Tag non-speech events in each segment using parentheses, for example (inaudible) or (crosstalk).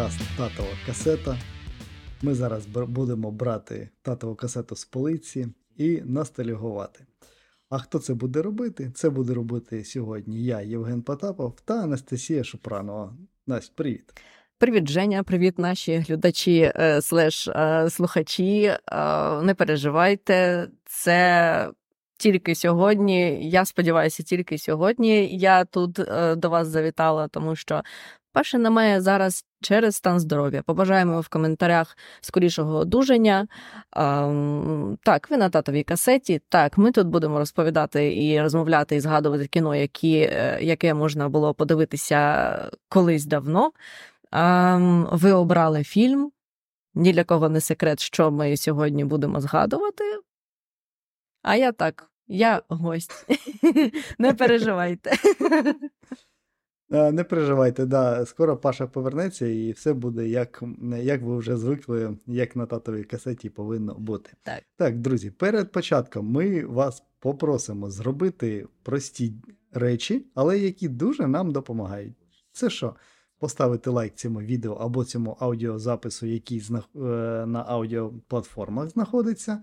Подкаст Татова касета. Ми зараз будемо брати татову касету з полиці і ностальгувати. А хто це буде робити? Це буде робити сьогодні я, Євген Потапов та Анастасія Шупранова. Настя, привіт. Привіт, Женя, привіт, наші глядачі е, слеш е, слухачі. Е, не переживайте, це тільки сьогодні. Я сподіваюся, тільки сьогодні я тут до вас завітала, тому що Паша немає зараз через стан здоров'я. Побажаємо в коментарях скорішого одужання. Так, ви на татовій касеті. Так, ми тут будемо розповідати і розмовляти, і згадувати кіно, які, яке можна було подивитися колись давно. Ви обрали фільм. Ні для кого не секрет, що ми сьогодні будемо згадувати. А я так, я гость. (laughs) Не переживайте. (laughs) Не переживайте, да, скоро Паша повернеться, і все буде, як як ви вже звикли, як на татовій касеті повинно бути. Так, Так, друзі, перед початком ми вас попросимо зробити прості речі, але які дуже нам допомагають. Це що? поставити лайк цьому відео або цьому аудіозапису, який на аудіоплатформах знаходиться.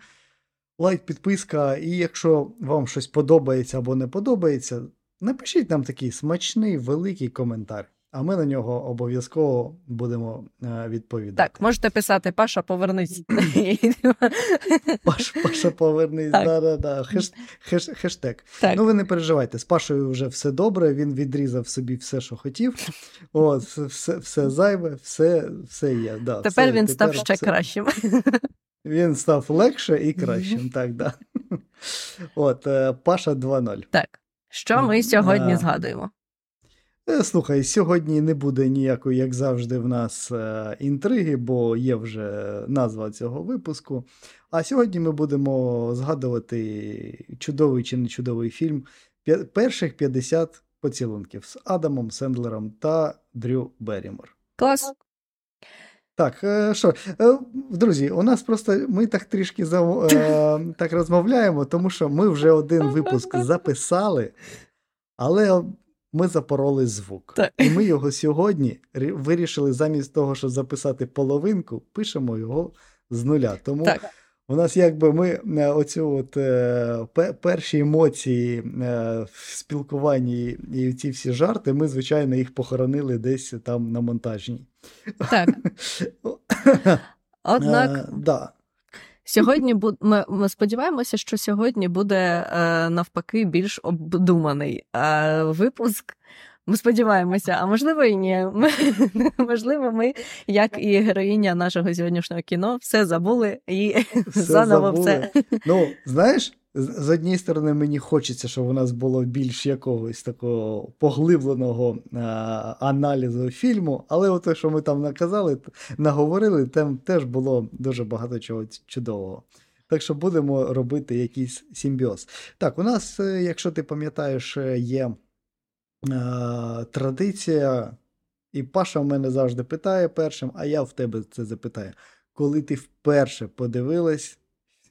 Лайк, підписка, і якщо вам щось подобається або не подобається, напишіть нам такий смачний великий коментар. А ми на нього обов'язково будемо е, відповідати. Так, можете писати Паша, повернись. (laughs) Паша, Паша повернись. Да, да, да. Хеш, хеш, хештег. Так. Ну ви не переживайте, з Пашою вже все добре, він відрізав собі все, що хотів. О, все все зайве, все все є. Да, Тепер все, він тепер став ще все... кращим. (laughs) Він став легше і кращим. (laughs) так, да. От, е, Паша 2.0. Так. Що ми сьогодні а... згадуємо? Е, слухай, сьогодні не буде ніякої, як завжди, в нас е, інтриги, бо є вже назва цього випуску. А сьогодні ми будемо згадувати чудовий чи не чудовий фільм перших 50 поцілунків з Адамом Сендлером та Дрю Беррімор. Клас. Так, е, що, друзі, у нас просто ми так трішки зав... (laughs) так розмовляємо, тому що ми вже один випуск записали, але ми запороли звук. Так. І ми його сьогодні вирішили замість того, щоб записати половинку, пишемо його з нуля. Тому так. У нас якби ми е, оцю от е, перші емоції е, в спілкуванні і ці всі жарти, ми, звичайно, їх похоронили десь там на монтажній. Так. Однак. Е, да. Сьогодні ми, ми сподіваємося, що сьогодні буде е, навпаки більш обдуманий е, випуск. Ми сподіваємося, а можливо і ні. Ми, (laughs) можливо, ми, як і героїня нашого сьогоднішнього кіно, все забули і все заново забули. все. Ну, знаєш, з однієї сторони, мені хочеться, щоб у нас було більш якогось такого поглибленого а, аналізу фільму, але те, що ми там наказали, наговорили, там теж було дуже багато чого чудового. Так що будемо робити якийсь симбіоз. Так, у нас, е, якщо ти пам'ятаєш, е, є традиція, і Паша в мене завжди питає першим, а я в тебе це запитаю. Коли ти вперше подивилась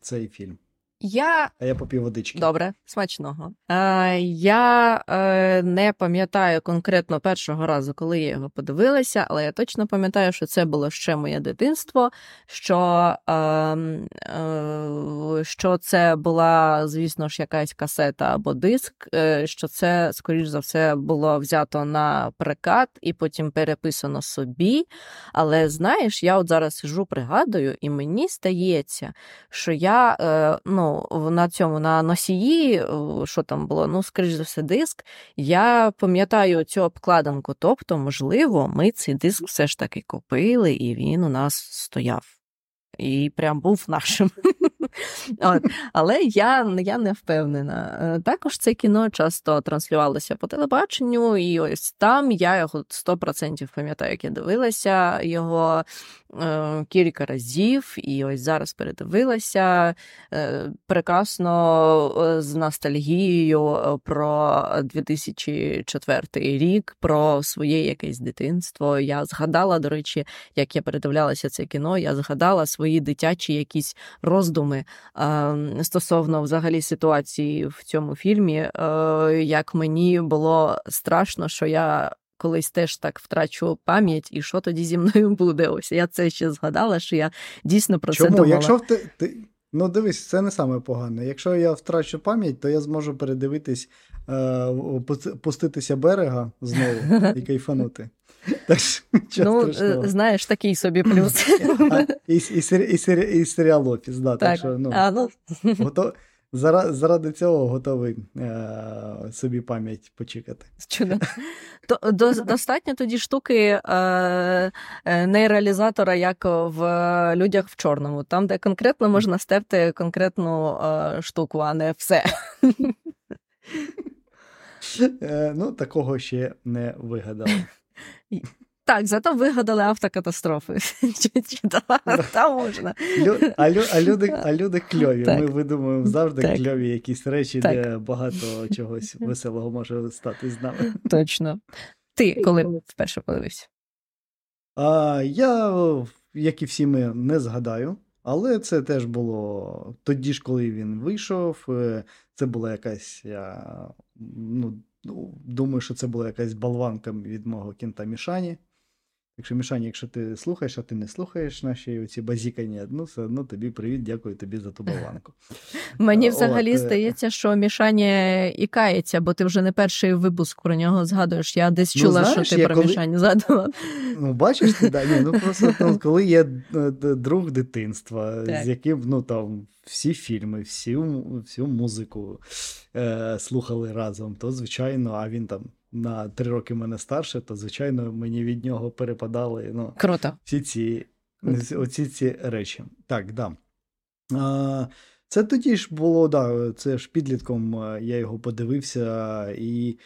цей фільм? Я А я попів водички. Добре, смачного. Е, Я е, не пам'ятаю конкретно першого разу, коли я його подивилася, але я точно пам'ятаю, що це було ще моє дитинство. Що е, е, що це була, звісно ж, якась касета або диск, е, що це, скоріш за все, було взято на прикат і потім переписано собі. Але знаєш, я от зараз сижу, пригадую, і мені стається, що я. Е, ну, на цьому на носії, що там було, ну, скоріш за все, диск. Я пам'ятаю цю обкладинку. Тобто, можливо, ми цей диск все ж таки купили, і він у нас стояв. І прям був нашим. (laughs) От. Але я я не впевнена. Е, також це кіно часто транслювалося по телебаченню, і ось там я його 100% пам'ятаю, як я дивилася його е, кілька разів, і ось зараз передивилася е, прекрасно е, з ностальгією е, про 2004 рік, про своє якесь дитинство. Я згадала, до речі, як я передивлялася це кіно, я згадала свої дитячі якісь роздуми стосовно взагалі ситуації в цьому фільмі, е, як мені було страшно, що я колись теж так втрачу пам'ять, і що тоді зі мною буде? Ось я це ще згадала, що я дійсно про Чому? це думала. Якщо ти, ти. Ну, дивись, це не саме погане. Якщо я втрачу пам'ять, то я зможу передивитись, е, пуститися берега знову і (laughs) кайфанути. Так що (laughs) нічого ну, страшного. е, знаєш, такий собі плюс. А, і, і, і, і серіал офіс, да, так, Так, що ну, а, ну, (laughs) гото... заради, заради цього готовий е, собі пам'ять почекати. чудо. То, до, достатньо тоді штуки е, е, нейралізатора, як в людях в чорному, там, де конкретно можна стерти конкретну е, штуку, а не все. Е, ну, такого ще не вигадали. (laughs) Так, зато вигадали автокатастрофи. (laughs) Там можна. А, люди... а (laughs) люди кльові. Ми видумуємо завжди кльові якісь речі, де багато чогось веселого може стати з нами. Точно. Ти коли вперше подивився? А, я, як і всі ми, не згадаю, але це теж було тоді ж, коли він вийшов. е, Це була якась. Ну, ну, думаю, що це була якась болванка від мого кінта Мішані. Так що, Мішані, якщо ти слухаєш, а ти не слухаєш наші оці базікання, ну все одно тобі привіт, дякую тобі за ту болванку. (laughs) Мені взагалі е. здається, що Мішаня і кається, бо ти вже не перший випуск про нього згадуєш. Я десь Ну, чула, знаєш, що ти про коли- Мішаню згадував. (laughs) Ну, бачиш ти, да, ні, ну просто ну, (laughs) коли є е, друг дитинства, Так. з яким ну там всі фільми, всю, всю музику е, слухали разом, то звичайно, а він там на три роки мене старше, то звичайно мені від нього перепадали ну, Круто. всі ці, Круто. оці ці речі. Так, да. А, це тоді ж було, да, це ж підлітком е, я його подивився, і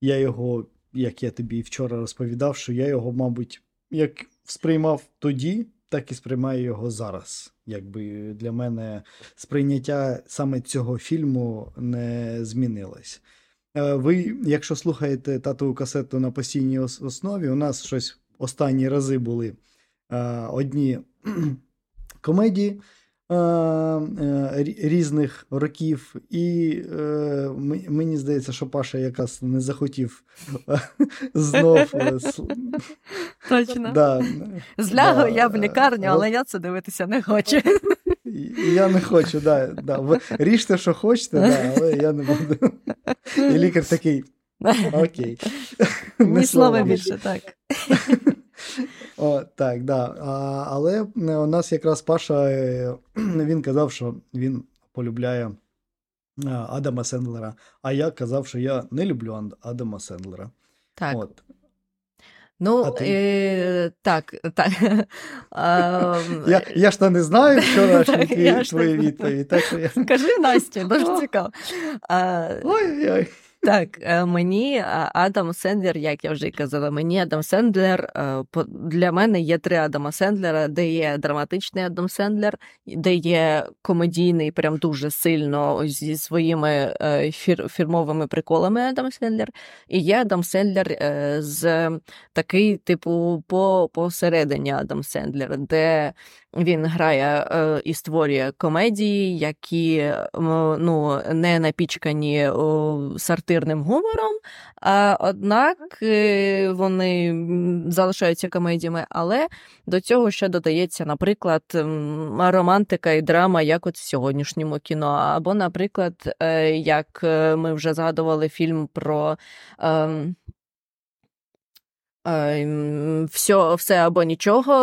я його, як я тобі вчора розповідав, що я його, мабуть, як сприймав тоді, так і сприймаю його зараз. Якби для мене сприйняття саме цього фільму не змінилось. Е, Ви, якщо слухаєте татову касету на постійній основі, у нас щось останні рази були е, одні (clears throat) комедії е, рі- різних років, і мені здається, що Паша якраз не захотів (laughs) знов. Точно. Да, Злягу да, я в лікарню, але я це дивитися не хочу. Я не хочу, да, да. Ви ріжте, що хочете, да, але я не буду. І лікар такий. (laughs) Окей. Ні слова більше. так. (laughs) О, так, да. А, але у нас якраз Паша е, (clears throat) він казав, що він полюбляє е, Адама Сендлера. А я казав, що я не люблю Адама Сендлера. Так. От. Ну, А е, так, так. (laughs) А, Я, я ж то не знаю що наші твій, відповіді. ж твою не відповідь. Так що я. Кажи Настя, (laughs) дуже цікаво. Ой-ой. Так, е, мені Адам Сендлер, як я вже казала, мені Адам Сендлер е, для мене є три Адама Сендлера, де є драматичний Адам Сендлер, де є комедійний, прям дуже сильно зі своїми е, фір, фірмовими приколами Адам Сендлер. І є Адам Сендлер з такий, типу, по посередині Адам Сендлер, де він грає і створює комедії, які ну, не напічкані о, сартирним гумором, а однак е, вони залишаються комедіями. Але до цього ще додається, наприклад, романтика і драма, як от в сьогоднішньому кіно. Або, наприклад, е, як е, ми вже згадували фільм про. Ем, Все, все або нічого,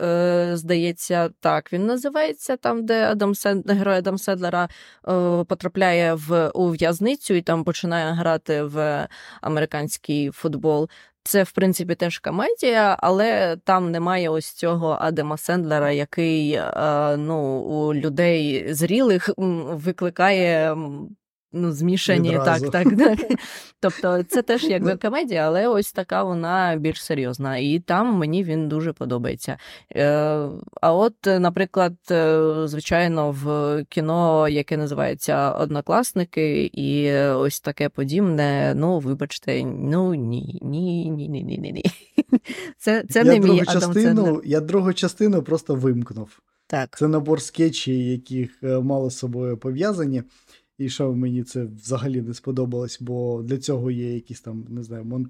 е, здається, так він називається, там, де Адам Сен... герой Адам Сендлера е, потрапляє в у в'язницю і там починає грати в американський футбол. Це, в принципі, теж комедія, але там немає ось цього Адама Сендлера, який е, ну, у людей зрілих викликає. Ну, змішані, Відразу. так, так, так. (laughs) Тобто це теж якби комедія, але ось така вона більш серйозна. І там мені він дуже подобається. Е, а от, наприклад, е, звичайно, в кіно, яке називається Однокласники, і ось таке подібне, ну, вибачте, ну ні, ні, ні, ні, ні, ні. (laughs) Це, це я, не другу мій Адам частину, я другу частину просто вимкнув. Так. Це набор скетчів, яких е, мало з собою пов'язані. І що мені це взагалі не сподобалось, бо для цього є якісь там, не знаю,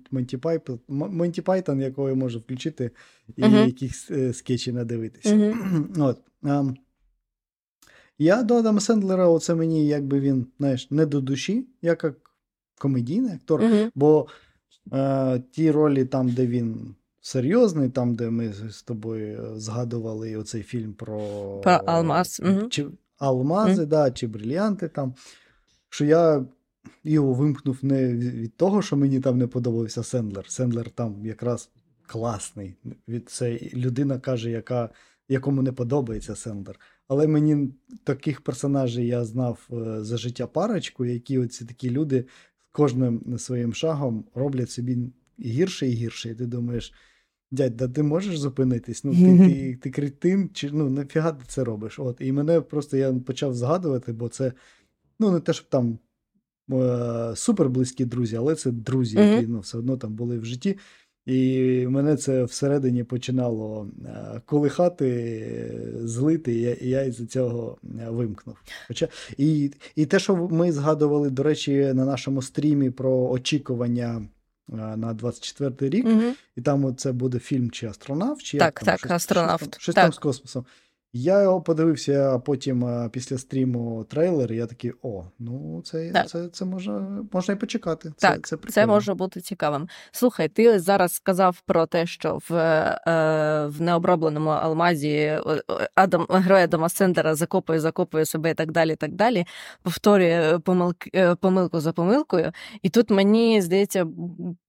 Монті Пайтон, якого я можу включити, і uh-huh. якісь е, скетчі надивитися. Uh-huh. (clears throat) От. А, я до Адама Сендлера, оце мені якби він, знаєш, не до душі, як як комедійний актор, uh-huh. бо е, ті ролі там, де він серйозний, там, де ми з тобою згадували оцей фільм про Про Алмаз. Чи, Алмази, мм. да, чи брильянти там. Що я його вимкнув не від того, що мені там не подобався Сендлер. Сендлер там якраз класний. Це людина каже, яка, якому не подобається Сендлер. Але мені таких персонажів я знав е, за життя парочку, які оці такі люди кожним своїм шагом роблять собі гірше і гірше. І ти думаєш, дядь, да ти можеш зупинитись? Ну, ти ти, ти кретин, чи ну нафіга ти це робиш? От, І мене просто я почав згадувати, бо це ну, не те, щоб там е, супер близькі друзі, але це друзі, які ну, все одно там були в житті. І мене це всередині починало е, колихати, злити, і я і я із цього е, вимкнув. Хоча І і те, що ми згадували, до речі, на нашому стрімі про очікування на 24-й рік, угу. і там це буде фільм чи астронавт, чи так, як там, так, щось, астронавт. Щось, щось так. там з космосом. Я його подивився, потім після стріму трейлер, і я такий: о, ну це це, це, це можна можна і почекати. Це, так, це, це може бути цікавим. Слухай, ти зараз сказав про те, що в е, в необробленому алмазі Адам герой Адама Сендера закопує, закопує себе і так далі. так далі, Повторює помилки, е, помилку за помилкою. І тут мені здається,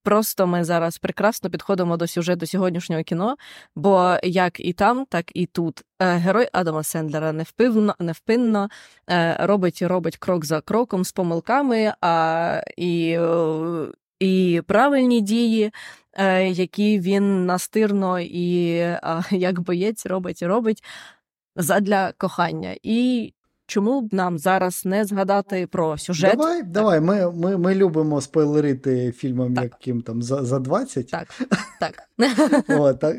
просто ми зараз прекрасно підходимо до сюжету сьогоднішнього кіно, бо як і там, так і тут. Е, герой Адама Сендлера невпинно, невпинно е, робить і робить крок за кроком з помилками, а і, е, і правильні дії. Які він настирно і як боєць робить і робить задля кохання. І Чому б нам зараз не згадати про сюжет? Давай, давай. Ми ми, ми любимо спойлерити фільмам, так. яким там за за 20. Так. так. (laughs) О, так.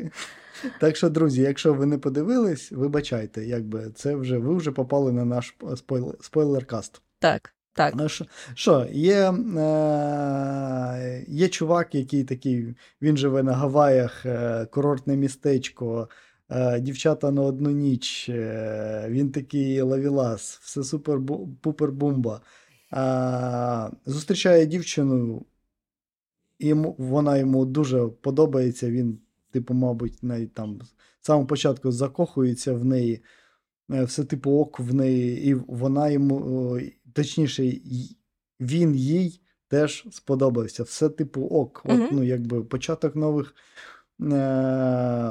Так що, друзі, якщо ви не подивились, вибачайте, якби це вже ви вже попали на наш спойлер, спойлеркаст. Так. Так. Ну, що, є е, є чувак, який такий, він живе на Гаваях, е, курортне містечко, Е, дівчата на одну ніч, е, він такий лавілас, все супер-пупер бумба. Зустрічає дівчину, йому, вона йому дуже подобається. Він, типу, мабуть, навіть там з самого початку закохується в неї, е, все типу ок в неї, і вона йому, точніше, він їй теж сподобався. Все типу ок. От, ну, якби Початок нових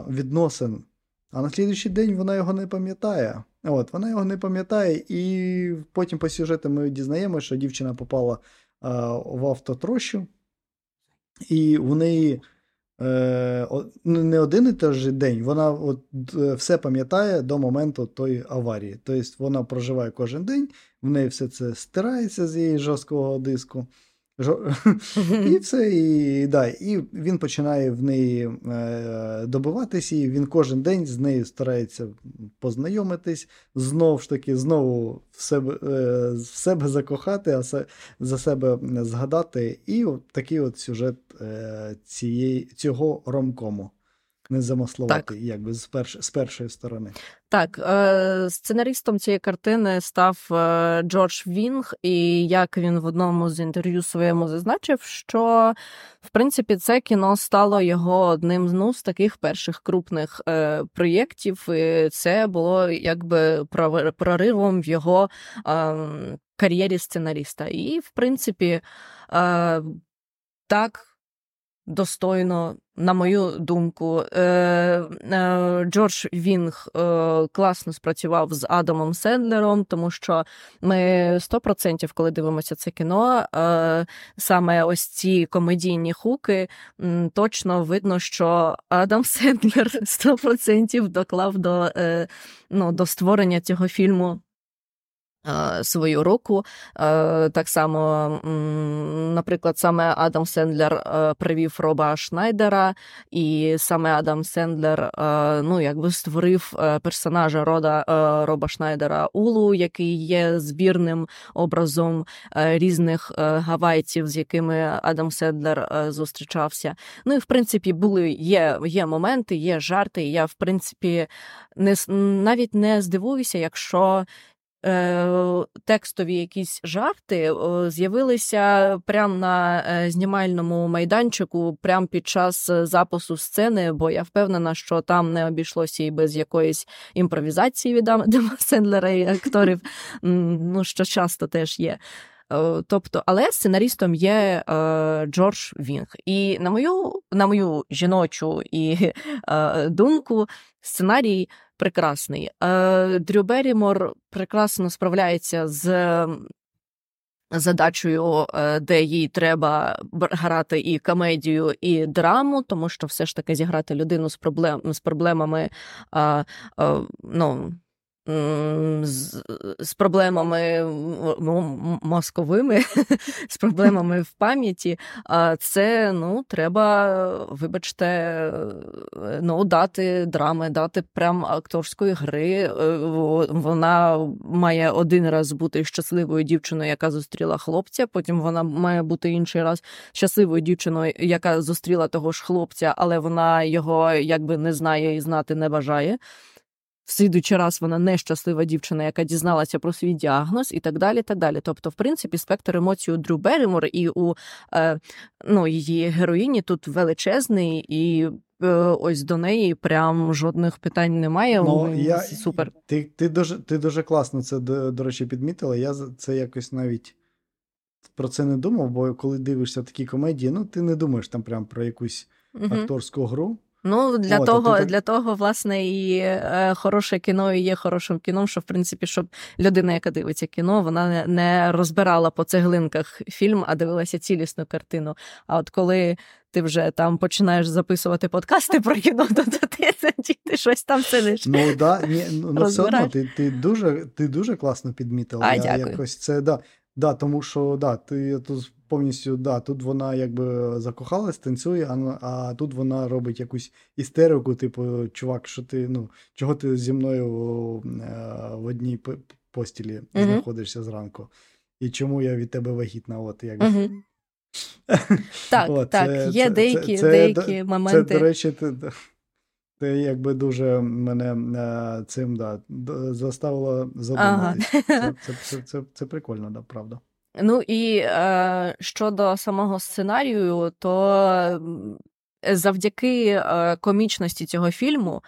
відносин. А на слідуючий день вона його не пам'ятає. От, Вона його не пам'ятає, і потім по сюжету ми дізнаємося, що дівчина попала а, в автотрощу, і у неї е, не один і той же день, вона от, е, все пам'ятає до моменту тої аварії. Тобто вона проживає кожен день, в неї все це стирається з її жорсткого диску. (laughs) І все, і да, і він починає в неї е, добиватися, і він кожен день з нею старається познайомитись, знову ж таки, знову в себе е, в себе закохати, а за себе згадати. І от такий от сюжет е, цієї, цього ромкому не замаслувати, якби з перш, з першої сторони. Так, е, сценаристом цієї картини став е, Джордж Вінг, і як він в одному з інтерв'ю своєму зазначив, що в принципі це кіно стало його одним ну, з таких перших крупних е, проєктів. І Це було якби проривом в його кар'єрі сценаріста. І, в принципі, так достойно, на мою думку. Е, е, Джордж Вінг е, класно спрацював з Адамом Сендлером, тому що ми 100%, коли дивимося це кіно, саме ось ці комедійні хуки, точно видно, що Адам Сендлер (laughs) 100% доклав до, ну, до створення цього фільму свою руку. Е, так само, наприклад, саме Адам Сендлер е, привів Роба Шнайдера, і саме Адам Сендлер ну, якби створив персонажа рода Роба Шнайдера Улу, який є збірним образом різних гавайців, з якими Адам Сендлер зустрічався. Ну і в принципі були є є моменти, є жарти. Я в принципі не навіть не здивуюся, якщо Е, текстові якісь жарти з'явилися прямо на е, знімальному майданчику, прямо під час е, запису сцени, бо я впевнена, що там не обійшлося і без якоїсь імпровізації від Адама (laughs) Сендлера і акторів, ну що часто теж є. Тобто, але сценарістом є е, Джордж Вінг. І на мою на мою жіночу і е, думку, сценарій прекрасний. Е, Дрю Берімор прекрасно справляється з. Задачею, е, де їй треба грати і комедію, і драму, тому що все ж таки зіграти людину з проблем з проблемами а, ну, з, з проблемами мозковими, (laughs) з проблемами в пам'яті, а це ну, треба, вибачте, ну, дати драми, дати прям акторської гри. Е, вона має один раз бути щасливою дівчиною, яка зустріла хлопця. Потім вона має бути інший раз щасливою дівчиною, яка зустріла того ж хлопця, але вона його якби не знає і знати не бажає в слідуючий раз вона нещаслива дівчина, яка дізналася про свій діагноз, і так далі. так далі. Тобто, в принципі, спектр емоцій у Дрю Берримор і у е, ну, її героїні тут величезний і. Е, ось до неї прям жодних питань немає. Ну, я, Супер. Ти ти, дуже ти дуже класно це, до, до речі, підмітила. Я це якось навіть про це не думав, бо коли дивишся такі комедії, ну ти не думаєш там прям про якусь угу. акторську гру. Ну, для О, того, ти... для того, власне, і е, хороше кіно і є хорошим кіном, що в принципі, щоб людина, яка дивиться кіно, вона не розбирала по цеглинках фільм, а дивилася цілісну картину. А от коли ти вже там починаєш записувати подкасти про кіно, то ти, ти, ти щось там сидиш. Ну да, ні, ну, ну все одно ти ти дуже ти дуже класно підмітила. А, Я дякую. якось це да, да, тому що да, ти тут повністю, да, тут вона якби закохалась, танцює, а а тут вона робить якусь істерику, типу, чувак, що ти, ну, чого ти зі мною е, в одній постілі uh-huh. знаходишся зранку? І чому я від тебе вагітна? От, якби. Uh-huh. (laughs) Так, О, так, є це, деякі це, деякі моменти. Це, до речі, ти, якби дуже мене е, цим да, заставило задуматися. Ага. (laughs) Це, це, це, це прикольно, да, правда. Ну і е, щодо самого сценарію, то завдяки е, комічності цього фільму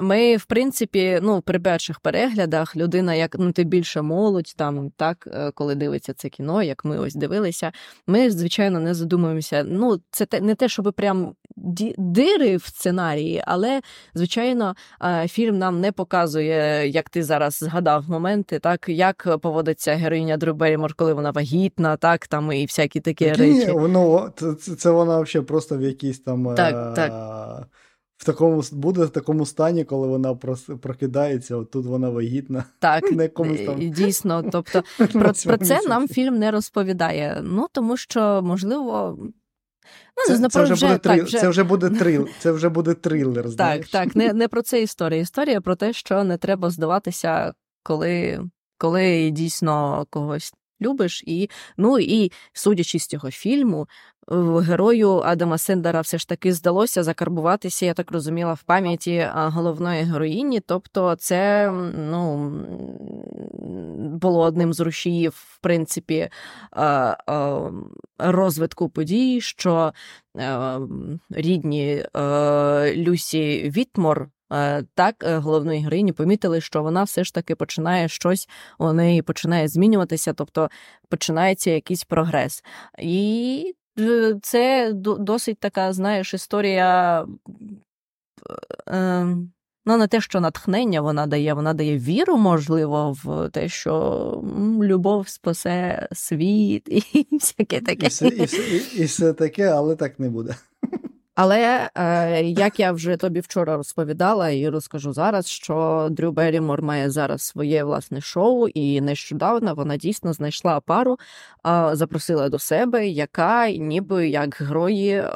ми, в принципі, ну, при перших переглядах людина, як ну, ти більше молодь, там так, е, коли дивиться це кіно, як ми ось дивилися, ми, звичайно, не задумуємося. Ну, це не те, щоб прям дири в сценарії, але, звичайно, е, фільм нам не показує, як ти зараз згадав моменти, так, як поводиться героїня Дрю Берімор, коли вона вагітна, так, там і всякі такі речі. Ну, це, це вона взагалі просто в якійсь там. Так, так в такому буде в такому стані, коли вона прокидається, от тут вона вагітна. Так, (laughs) на там... дійсно. (laughs) Тобто про, про це нам фільм не розповідає. Ну тому що можливо. Ну, це, це, вже вже, буде так, вже... це вже буде (laughs) трил, це вже буде трилер. знаєш. Так, так, не не про це історія. Історія про те, що не треба здаватися, коли коли дійсно когось любиш. І ну і судячи з цього фільму, герою Адама Сендера все ж таки здалося закарбуватися, я так розуміла, в пам'яті головної героїні. Тобто, це ну, було одним з рушіїв, в принципі, розвитку подій, що рідні Люсі Вітмор. Так, головної героїні помітили, що вона все ж таки починає щось у неї починає змінюватися, тобто починається якийсь прогрес. І це досить така, знаєш, історія. Е, ну, не те, що натхнення вона дає, вона дає віру, можливо, в те, що любов спасе світ і (laughs) всяке таке. І все, і, все, і, і все таке, але так не буде. Але е, як я вже тобі вчора розповідала і розкажу зараз, що Дрю Беррімор має зараз своє власне шоу, і нещодавно вона дійсно знайшла пару, е, запросила до себе, яка ніби як герої е,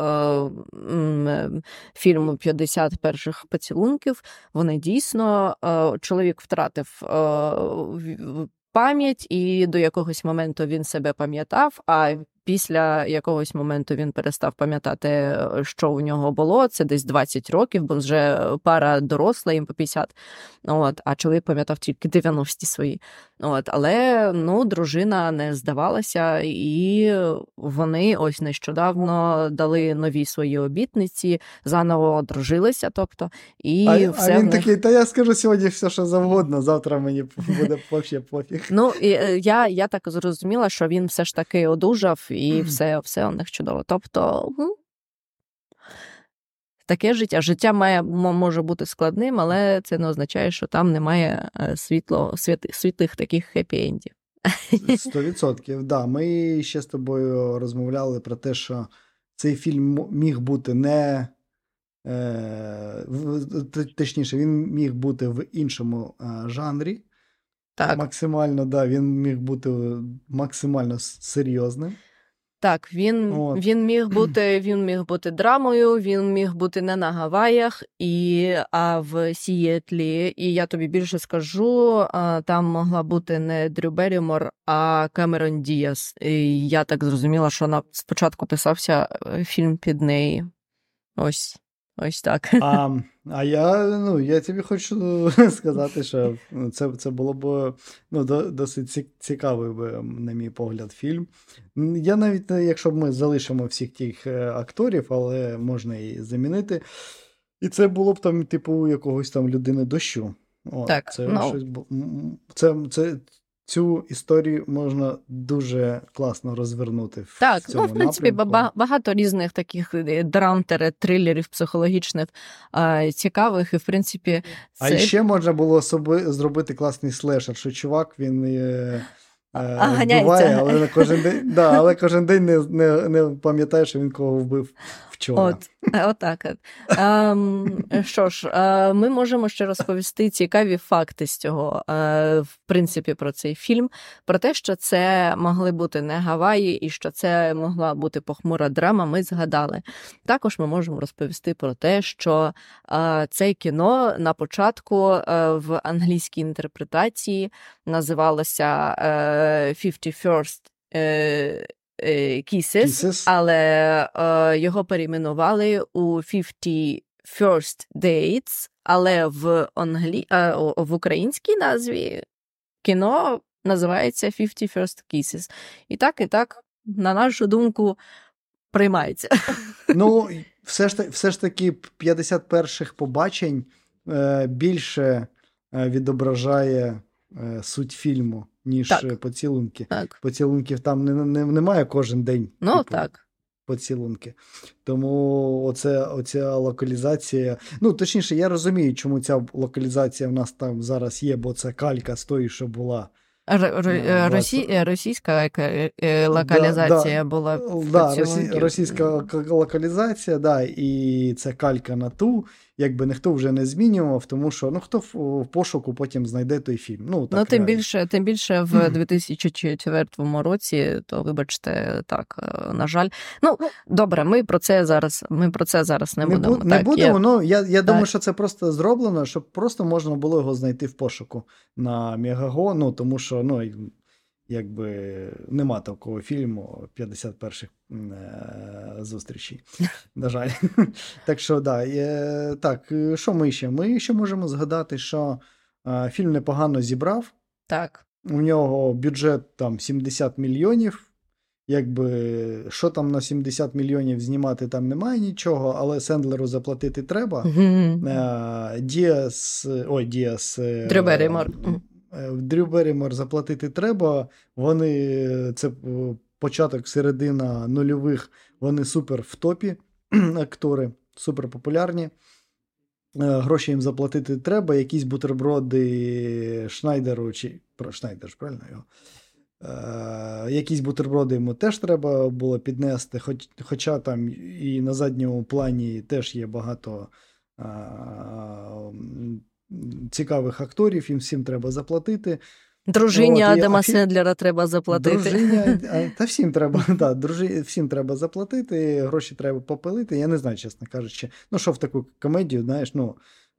фільму «50 перших поцілунків. Вони дійсно е, чоловік втратив е, пам'ять, і до якогось моменту він себе пам'ятав. А після якогось моменту він перестав пам'ятати, е, що у нього було. Це десь 20 років, бо вже пара доросла, їм по 50. От, а чоловік пам'ятав тільки 90 свої. От, але ну, дружина не здавалася, і вони ось нещодавно дали нові свої обітниці, заново одружилися. Тобто, і а, все а він них- такий, та я скажу сьогодні все, що завгодно, завтра мені (laughs) буде пофіг. Ну е, я, я так зрозуміла, що він все ж таки одужав, і все, все у них чудово. Тобто. ну, Таке життя. Життя має може бути складним, але це не означає, що там немає е, світло, світи, світлих таких хеппі-ендів. Сто відсотків. Да, ми ще з тобою розмовляли про те, що цей фільм міг бути не. Е, точніше, він міг бути в іншому е, жанрі. Так, Максимально, да, він міг бути максимально серйозним. Так, він, От. він міг (clears throat) бути, він міг бути драмою, він міг бути не на Гаваях, і а в Сієтлі. І я тобі більше скажу, там могла бути не Дрю Берімор, а Камерон Діас. І я так зрозуміла, що на спочатку писався е, фільм під неї. Ось, ось так. А, а я, ну, я тобі хочу (laughs) сказати, що ну, це, це було б ну, досить цікавий, би, на мій погляд, фільм. Я навіть, е, якщо б ми залишимо всіх тих е, акторів, але можна і замінити. І це було б там, типу, якогось там людини дощу. От, Так, це, ну. щось, це, це, цю історію можна дуже класно розвернути. В Так, цьому ну в принципі, напрямку. багато різних таких е, драм, трилерів психологічних цікавих, і в принципі, А ще можна було собі зробити класний слешер, що чувак він е, е, А, ганяється. вбиває, але кожен день, да, але кожен день не, не, не пам'ятає, що він кого вбив вчора. От, е, отак. От. Ем, що ж, е, ми можемо ще розповісти цікаві факти з цього, е, в принципі, про цей фільм, про те, що це могли бути не Гаваї, і що це могла бути похмура драма. Ми згадали. Також ми можемо розповісти про те, що це кіно на початку в англійській інтерпретації називалося е, 51st е, е, Kisses, Kisses. але е, його перейменували у 51st Dates, але в, англі... е, в українській назві кіно називається 51st Kisses. І так, і так, на нашу думку, приймається. (laughs) Ну, (laughs) все ж, все ж таки 51-х побачень е, більше е, відображає е, суть фільму, ніж Так. е, поцілунки. Так. Поцілунків там не, не, немає кожен день. Ну типу, так. поцілунки. Тому оце, оця локалізація. Ну, точніше, я розумію, чому ця локалізація в нас там зараз є, бо це калька з тої, що була. Р- Е, е. Росі... Російська локалізація була. Да, росі... російська локалізація, да, і це калька на ту, якби ніхто вже не змінював, тому що ну хто в, пошуку потім знайде той фільм. Ну, так, ну, тим реально. більше, тим більше в 2004 році, то вибачте, так, е, на жаль. Ну, добре, ми про це зараз. Ми про це зараз не, не, будемо. бу- не так, будемо, є- ну я, я думаю, що це просто зроблено, щоб просто можна було його знайти в пошуку на Мегаго, ну тому що ну, якби нема такого фільму 51-х е, зустрічей. (laughs) На жаль. (laughs) так що, да, е, так, е, що ми ще? Ми ще можемо згадати, що е, фільм непогано зібрав. так. У нього бюджет там 70 мільйонів. Якби що там на 70 мільйонів знімати, там немає нічого, але Сендлеру заплатити треба. Діас, ой, Діас. е, Дрю е, Дрю Беррімор заплатити треба. Вони це е, початок, середина нульових. Вони супер в топі (clears throat) актори, супер популярні. Е, Гроші їм заплатити треба. Якісь бутерброди Шнайдеру чи про Шнайдер ж правильно його? Е, якісь бутерброди йому теж треба було піднести, хоч, хоча там і на задньому плані теж є багато е, цікавих акторів, їм всім треба заплатити. Дружині От, Адама афі- Сендлера треба заплатити. Дружиня, (laughs) та всім треба, (laughs) да, дружи, всім треба заплатити, гроші треба попилити. Я не знаю, чесно кажучи. Ну, що в таку комедію, знаєш, ну,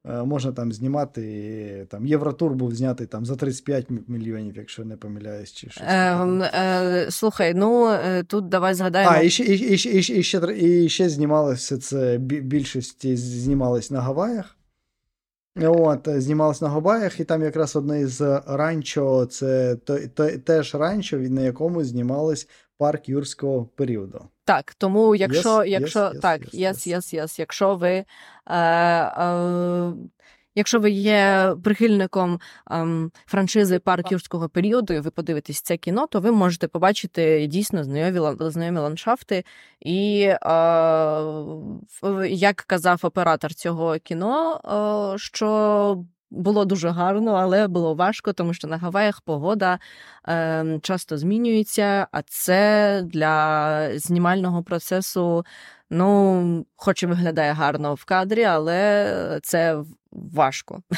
е, можна там знімати, там, Євротур був знятий там за 35 м- мільйонів, якщо не помиляюсь, чи щось. Ем, е, слухай, ну е, тут давай згадаємо. А, і ще, і, і, і, і, ще, і ще знімалося це бі- більшості знімалось на Гаваях. От, знімалась на Гаваях, і там якраз одне із ранчо, це теж ранчо, на якому знімалось парк юрського періоду. Так, тому якщо, Yes, якщо yes, yes, так, ЄС, yes, yes. yes, yes, якщо ви, е, е, якщо ви є прихильником ем, франшизи парк юрського періоду, і ви подивитесь це кіно, то ви можете побачити дійсно знайомі, знайомі ландшафти. І е, як казав оператор цього кіно, е, що було дуже гарно, але було важко, тому що на Гаваях погода е, часто змінюється, а це для знімального процесу, ну, хоч і виглядає гарно в кадрі, але це важко. (laughs)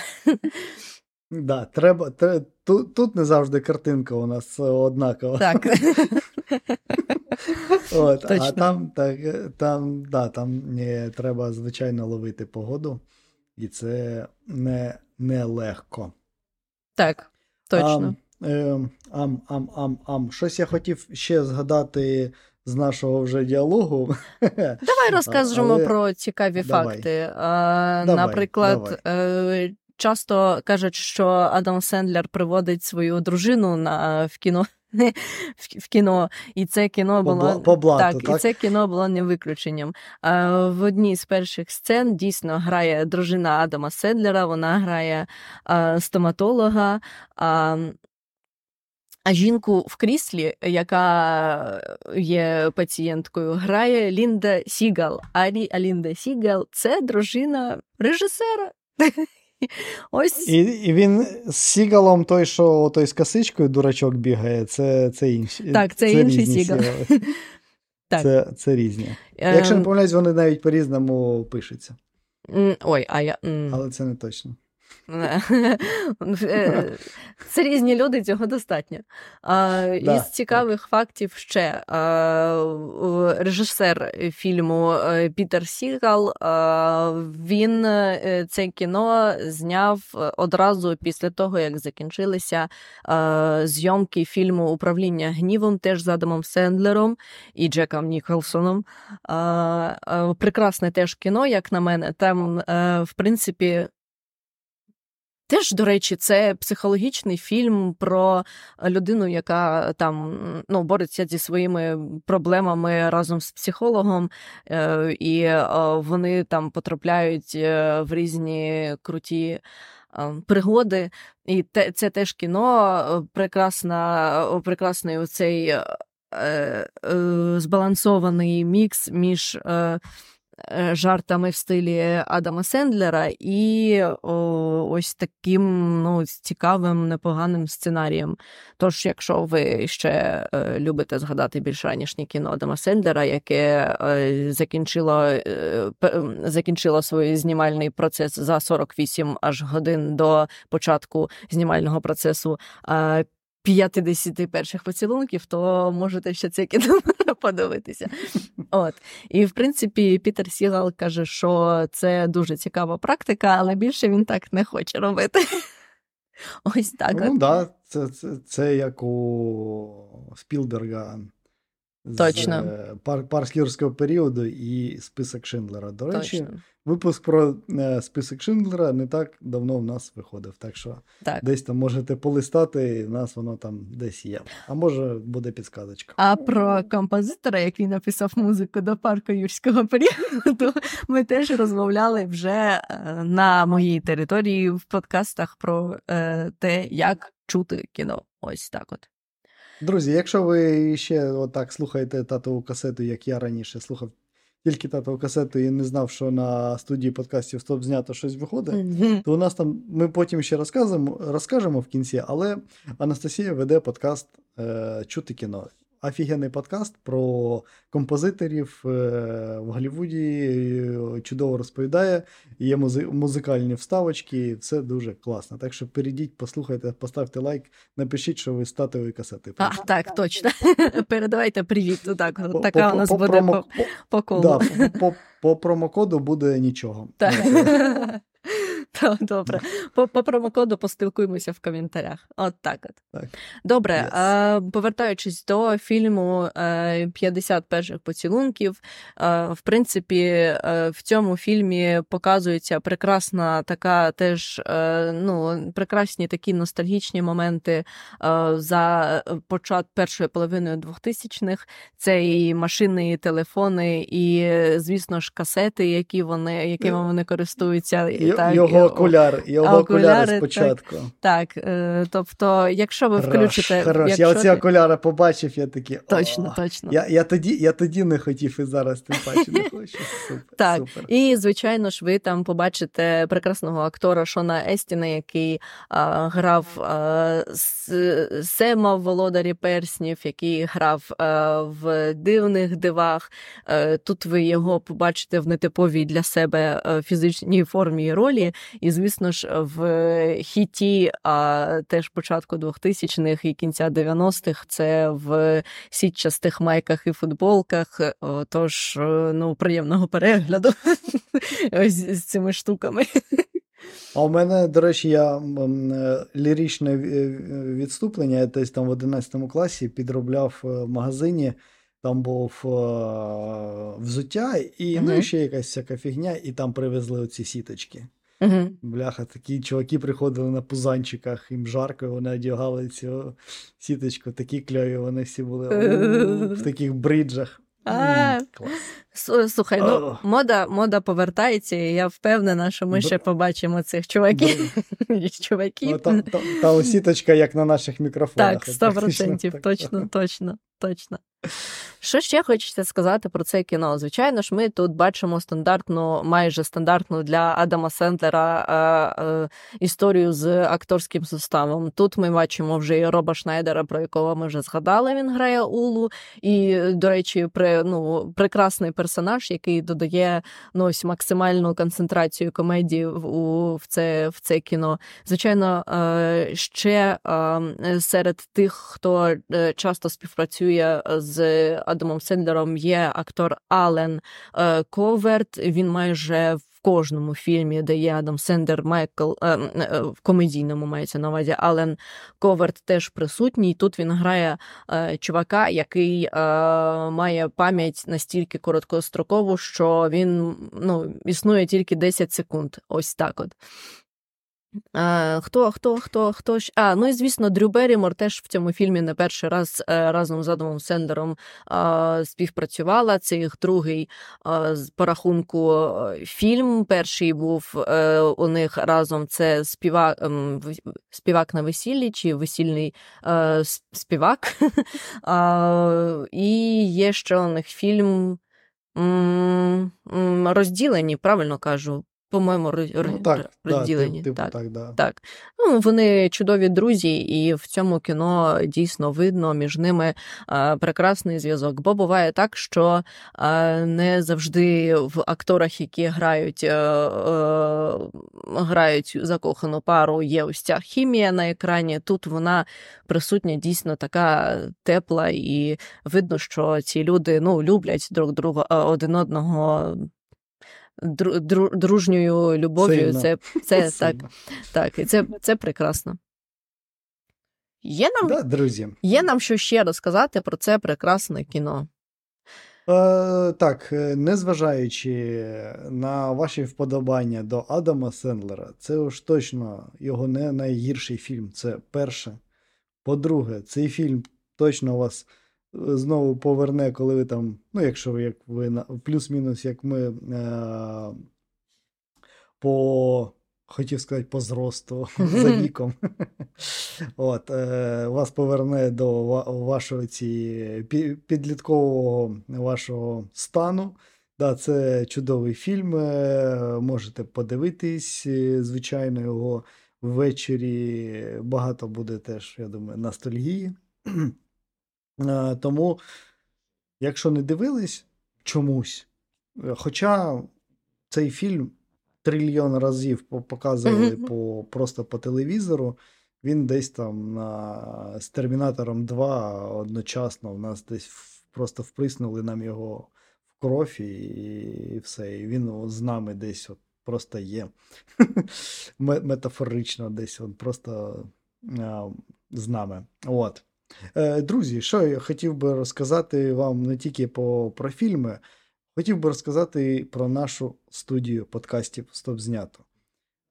Да, треба, тре- тут, тут не завжди картинка у нас однакова. Так. (laughs) От, а там, так, там, да, там е, треба, звичайно, ловити погоду, і це не, не легко. Так, точно. Ам, е, ам, ам, ам, ам. Щось я хотів ще згадати з нашого вже діалогу. (laughs) Давай розкажемо але- про цікаві Давай. факти. А, Давай, наприклад, е, часто кажуть, що Адам Сендлер приводить свою дружину на в кіно. (laughs) в- кіно, і це кіно було по блату, так, і це кіно було не виключенням. В одній з перших сцен дійсно грає дружина Адама Седлера, вона грає стоматолога. А, жінку в кріслі, яка є пацієнткою, грає Лінда Сігал. А, Лі- а Лінда Сігал це дружина режисера. (laughs) Ось І, і він з Сігалом, той, що той з косичкою дурачок бігає, це, це інші. Так, це інший Сігал. (laughs) Так. Це, це різні. Якщо не помиляюсь, вони навіть по-різному пишуться, ой, а я. але це не точно. Е, (laughs) Це різні люди, цього достатньо. Із цікавих фактів ще режисер фільму е, Пітер Сігал. Він е, це кіно зняв одразу після того, як закінчилися зйомки фільму Управління гнівом, теж з Адамом Сендлером і Джеком Ніколсоном. Прекрасне теж кіно, як на мене. Там, в принципі, Теж, до речі, це психологічний фільм про людину, яка там ну, бореться зі своїми проблемами разом з психологом, е, і е, вони там потрапляють е, в різні круті е, пригоди. І те, це теж кіно, е, прекрасна, прекрасний оцей е, е, збалансований мікс між. Е, е, жартами в стилі Адама Сендлера і о, ось таким ну, цікавим, непоганим сценарієм. Тож, якщо ви ще е, любите згадати більш ранішнє кіно Адама Сендлера, яке е, закінчило, е, закінчило свій знімальний процес за 48 аж годин до початку знімального процесу. Е, 50 перших поцілунків, то можете ще це кіно (laughs) подивитися. От. І в принципі, Пітер Сігал каже, що це дуже цікава практика, але більше він так не хоче робити. (laughs) Ось так. Ну, от. да, це, це, це як у Спілберга. З, Точно. е, Пар, парк юрського періоду і список Шиндлера. До речі, Точно. випуск про е, список Шиндлера не так давно в нас виходив. Так що Так. десь там можете полистати, і в нас воно там десь є. А може буде підсказочка. А про композитора, який написав музику до парку юрського періоду, (laughs) ми теж розмовляли вже е, на моїй території в подкастах про е, те, як чути кіно. Ось так от. Друзі, якщо ви ще отак слухаєте татову касету, як я раніше слухав тільки татову касету і не знав, що на студії подкастів стоп знято щось виходить, то у нас там ми потім ще розкажемо, розкажемо в кінці, але Анастасія веде подкаст е, чути кіно. Офігенний подкаст про композиторів е, в Голлівуді. е, Чудово розповідає. Є музи- музикальні вставочки, все дуже класно. Так що перейдіть, послухайте, поставте лайк, напишіть, що ви з татової касети. А, так, точно. (laughs) Передавайте привіт. Так, така у нас буде по, колу. Да, по, по, по промокоду буде нічого. Так. (laughs) Добре. По, по промокоду поспілкуємося в коментарях. От так от. Так. Добре, Yes. е, повертаючись до фільму е, 50 перших поцілунків. Е, в принципі, е, в цьому фільмі показується прекрасна така теж е, ну, прекрасні такі ностальгічні моменти е, за почат першої половини 2000-х. Це і машини, і телефони, і, звісно ж, касети, які вони, якими вони користуються. і Й- так, його окуляр, його окуляри, окуляри, спочатку. Так, е, тобто, якщо ви включите. Хорош, хорош. якщо Я оці ти- окуляри побачив, я такий. Точно, «О». точно. Я, я, тоді, я тоді не хотів і зараз тим паче не хочу. Супер. (laughs) Так, супер. І, звичайно ж, ви там побачите прекрасного актора Шона Естіна, який а, грав а, С- Сема в Володарі Перснів, який грав а, в дивних дивах. Е, Тут ви його побачите в нетиповій для себе е, фізичній формі і ролі. І, звісно ж, в хіті а, теж початку 2000-х і кінця 90-х це в сітчастих майках і футболках. Тож, е, ну, приємного перегляду (laughs) з цими штуками. А у мене, до речі, я е, ліричне е, відступлення. Я десь там в 11 класі підробляв е, в магазині. Там був е, взуття і ну, і Мгм. ще якась всяка фігня, і там привезли оці сіточки. Мгм. Бляха, такі чуваки приходили на пузанчиках, їм жарко, вони одягали цю сіточку, такі кльові вони всі були в таких бриджах. (laughs) Клас. Слухай, ну мода, мода повертається, і я впевнена, що ми ще побачимо цих чуваків. Ну, чуваків. та, та, та сіточка, як на наших мікрофонах. Так, от сто практично процентів, так. точно, точно, точно. Що ще хочеться сказати про це кіно? Звичайно ж, ми тут бачимо стандартну, майже стандартну для Адама Сендлера е, е, історію з акторським составом. Тут ми бачимо вже і Роба Шнайдера, про якого ми вже згадали. Він грає Улу. І, до речі, при, ну, прекрасний персонаж, який додає ну, ось максимальну концентрацію комедії у, в, це, в це кіно. Звичайно, е, ще е, серед тих, хто е, часто співпрацює з Адамом Сендлером, є актор Ален Коверт. Він майже в кожному фільмі, де є Адам Сендлер, Майкл е, е, в комедійному мається на увазі Ален Коверт теж присутній. Тут він грає е, чувака, який е, має пам'ять настільки короткострокову, що він ну, існує тільки 10 секунд. Ось так от. Е, хто, хто, хто, хто ж? А, ну і звісно, Дрю Беррімор теж в цьому фільмі не перший раз е, разом з Адамом Сендлером е, співпрацювала. Це їх другий з- по рахунку фільм. Перший був е, у них разом це співак, ем, співак на весіллі чи весільний с- співак. (laughs) А, І є ще у них фільм розділені, правильно кажу. По-моєму, роз- Ну, так, розділені. тип- так. так, да. Так, ну вони чудові друзі, і в цьому кіно дійсно видно між ними е, прекрасний зв'язок. Бо буває так, що е, не завжди в акторах, які грають, е, е, грають закохану пару, є ось ця хімія на екрані. Тут вона присутня дійсно така тепла, і видно, що ці люди ну люблять друг друга е, один одного. Дру- дру- Дружньою любов'ю, Сильно. це, це (laughs) Сильно. так, і це, це прекрасно. Є нам, Да, друзі. є нам що ще розказати про це прекрасне кіно. Е, так, е, незважаючи на ваші вподобання до Адама Сендлера, це ж точно його не найгірший фільм. Це перше. По-друге, цей фільм точно вас знову поверне, коли ви там, ну, якщо ви як ви на плюс-мінус, як ми е, по. Хотів сказати по зросту (laughs) за віком. От, е, вас поверне до вашого ці, підліткового вашого стану. Да, це чудовий фільм. е, Можете подивитись. е, Звичайно, його ввечері багато буде теж, я думаю, ностальгії. Е, тому, якщо не дивились чомусь, е, хоча цей фільм трильйон разів показували Мгм. по, просто по телевізору, він десь там на, з Термінатором 2 одночасно в нас десь просто вприснули нам його в кров і, і все. І він з нами десь от просто є. (laughs) Метафорично десь от просто а, з нами. От. Е, Друзі, що я хотів би розказати вам не тільки по, про фільми, хотів би розказати про нашу студію подкастів Стоп знято.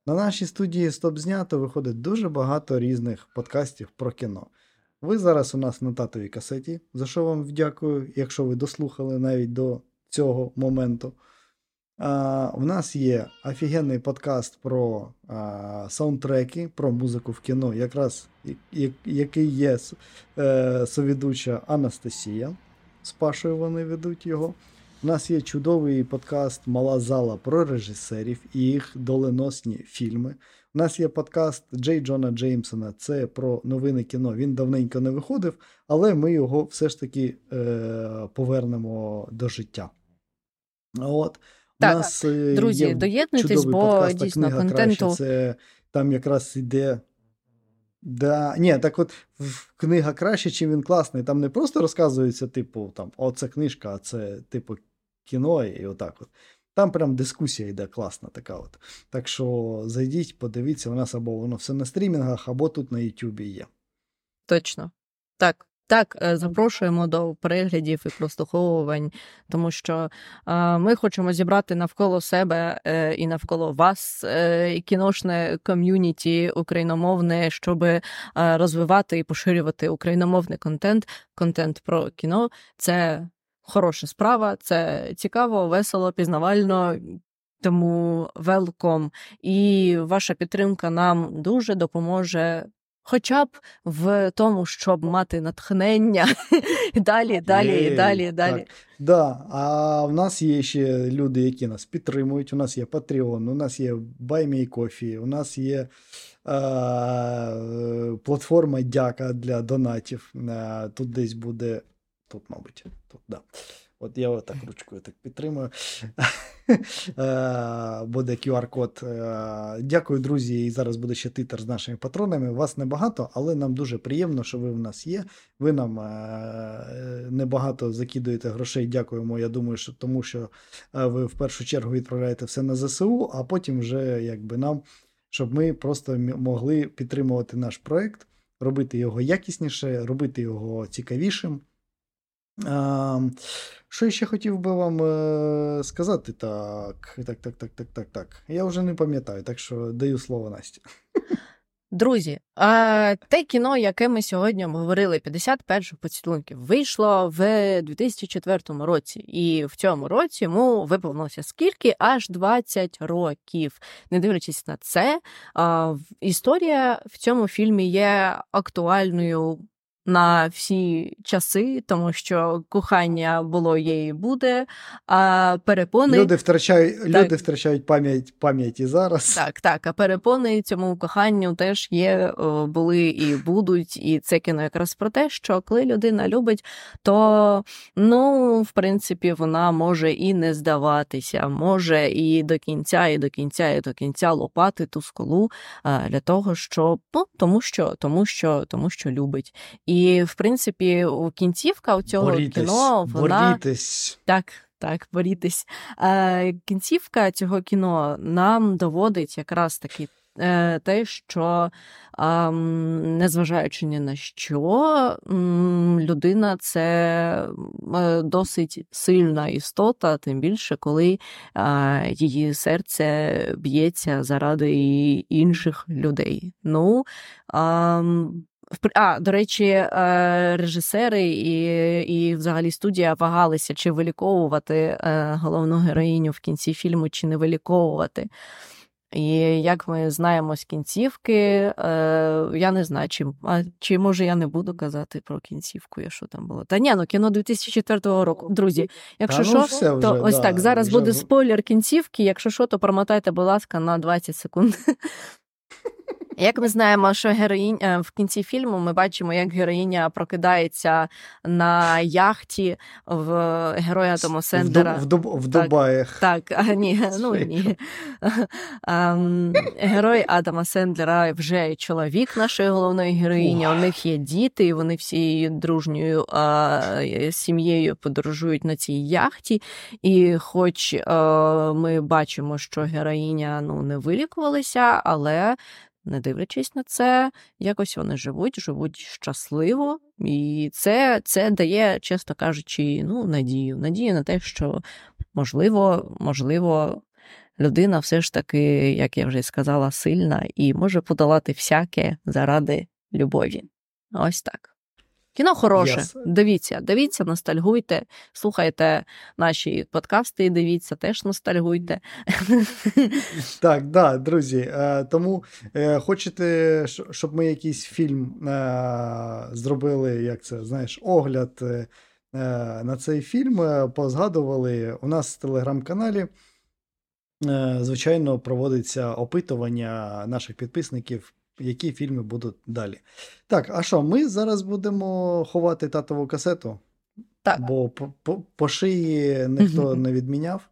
На нашій студії Стоп знято виходить дуже багато різних подкастів про кіно. Ви зараз у нас на татовій касеті, за що вам вдякую, якщо ви дослухали навіть до цього моменту. В нас є офігенний подкаст про а, саундтреки, про музику в кіно, якраз який є е, соведуча Анастасія. З Пашою вони ведуть його. У нас є чудовий подкаст Мала зала про режисерів і їх доленосні фільми. У нас є подкаст Джей Джона Джеймсона. Це про новини кіно. Він давненько не виходив, але ми його все ж таки е, повернемо до життя. От. Так, нас, е, Друзі, є доєднуйтесь, бо подкаст, дійсно книга контенту краще. Це там якраз іде. Да, ні, так от книга краще, чим він класний. Там не просто розказується, типу, там, о, це книжка, а це, типу, кіно, і отак от. Там прям дискусія йде класна така от. Так що зайдіть, подивіться, у нас або воно все на стрімінгах, або тут на Ютубі є. Точно. Так. Так, е, запрошуємо до переглядів і прослуховувань, тому що е, ми хочемо зібрати навколо себе е, і навколо вас кіношне ком'юніті україномовне, щоб розвивати і поширювати україномовний контент. Контент про кіно це хороша справа, це цікаво, весело, пізнавально. Тому велком. І ваша підтримка нам дуже допоможе. Хоча б в тому, щоб мати натхнення і (laughs) далі, далі, Є, далі, далі. Так. Да, а в нас є ще люди, які нас підтримують. У нас є Patreon, у нас є Buy Me у нас є е, платформа Дяка для донатів. Е, тут десь буде. Тут, мабуть, тут, да. От я отак ручкою так підтримую. (laughs) Е, Буде QR-код. Е, Дякую, друзі. І зараз буде ще титр з нашими патронами. Вас небагато, але нам дуже приємно, що ви в нас є. Ви нам е, небагато закидуєте грошей. Дякуємо. Я думаю, що тому що ви в першу чергу відправляєте все на ЗСУ, а потім вже якби нам, щоб ми просто могли підтримувати наш проект, робити його якісніше, робити його цікавішим. Що я ще хотів би вам е, сказати? Так, так, так, так, так, так, так. Я вже не пам'ятаю, так що даю слово Насті. Друзі, а те кіно, яке ми сьогодні говорили, 51 поцілунків, вийшло в 2004 році. І в цьому році йому виповнилося скільки? Аж 20 років. Не дивлячись на це, історія в цьому фільмі є актуальною. На всі часи, тому що кохання було є і буде, а перепони Люди втрачають, люди втрачають пам'ять пам'ять і зараз. так, так. А перепони цьому коханню теж є, були і будуть. І це кіно якраз про те, що коли людина любить, то ну, в принципі, вона може і не здаватися, може і до кінця, і до кінця, і до кінця лопати ту скалу для того, щоб ну, тому що, тому що, тому що любить. І в принципі, у кінцівка у цього борітесь, кіно вона. борітесь. Так, так, борітесь. Е, кінцівка цього кіно нам доводить якраз таки е, те, що, незважаючи ні на що, людина це е, досить сильна істота, тим більше, коли е, її серце б'ється заради інших людей. Ну, А, до речі, е, режисери і, і взагалі студія вагалися, чи виліковувати е, головну героїню в кінці фільму, чи не виліковувати. І як ми знаємо з кінцівки, е, я не знаю, чи, а, чи може я не буду казати про кінцівку, я що там було. Та ні, ну кіно 2004 року. Друзі, якщо Та ну що, все то вже, ось да, так. Зараз вже буде спойлер кінцівки. Якщо що, то промотайте, будь ласка, на 20 секунд. (laughs) Як ми знаємо, що героїня е, в кінці фільму ми бачимо, як героїня прокидається на яхті в героя Тома Сендлера. В, Дуб, в, Дуб, в Так. Дубаях. Так, а, ні, (laughs) ну ні. (laughs) Ем, Герой Адама Сендлера вже чоловік нашої головної героїні. У них є діти, і вони всією дружньою е, сім'єю подорожують на цій яхті. І хоч е, ми бачимо, що героїня ну, не вилікувалася, але. Не дивлячись на це, якось вони живуть, живуть щасливо, і це, це дає, чесно кажучи, ну, надію. Надію на те, що можливо, можливо, людина все ж таки, як я вже сказала, сильна і може подолати всяке заради любові. Ось так. Кіно хороше. Yes. Дивіться, дивіться, ностальгуйте, слухайте наші подкасти, і дивіться, теж ностальгуйте. (laughs) Так, да, друзі. Е, тому е, хочете, щоб ми якийсь фільм е, зробили, як це, знаєш, огляд на цей фільм, позгадували. У нас в телеграм-каналі, звичайно, проводиться опитування наших підписників, які фільми будуть далі. Так, а що, ми зараз будемо ховати татову касету, Так. бо по, по, по шиї ніхто (laughs) не відміняв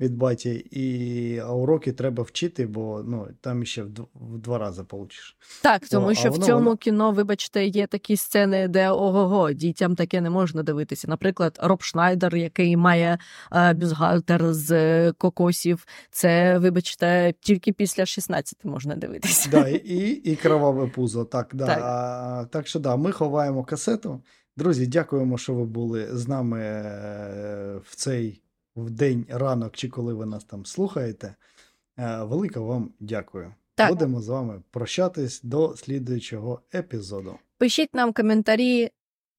від баті, і а уроки треба вчити, бо ну, там ще в, в два рази получиш. Так, тому О, а що в воно- цьому воно- кіно, вибачте, є такі сцени, де ого-го, дітям таке не можна дивитися. Наприклад, Роб Шнайдер, який має е, бюстгальтер з е, кокосів, це, вибачте, тільки після 16 можна дивитися. Да, і, і, і кроваве пузо. Так, да. Так. А, так що да, ми ховаємо касету. Друзі, дякуємо, що ви були з нами е, в цей в день, ранок, чи коли ви нас там слухаєте. Е, Велике вам дякую. Так. Будемо з вами прощатись до слідуючого епізоду. Пишіть нам коментарі,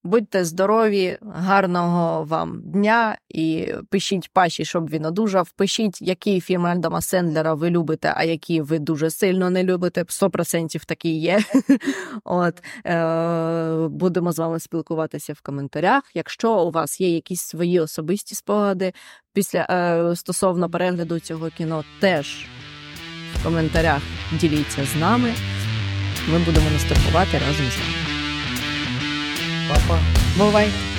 будьте здорові, гарного вам дня і пишіть Паші, щоб він одужав. Пишіть, які фільми Альдома Сендлера ви любите, а які ви дуже сильно не любите. 100% такі є. (laughs) От е- будемо з вами спілкуватися в коментарях. Якщо у вас є якісь свої особисті спогади після е- стосовно перегляду цього кіно, теж в коментарях діліться з нами. Ми будемо ностальгувати разом з вами. Bye bye. Bye bye.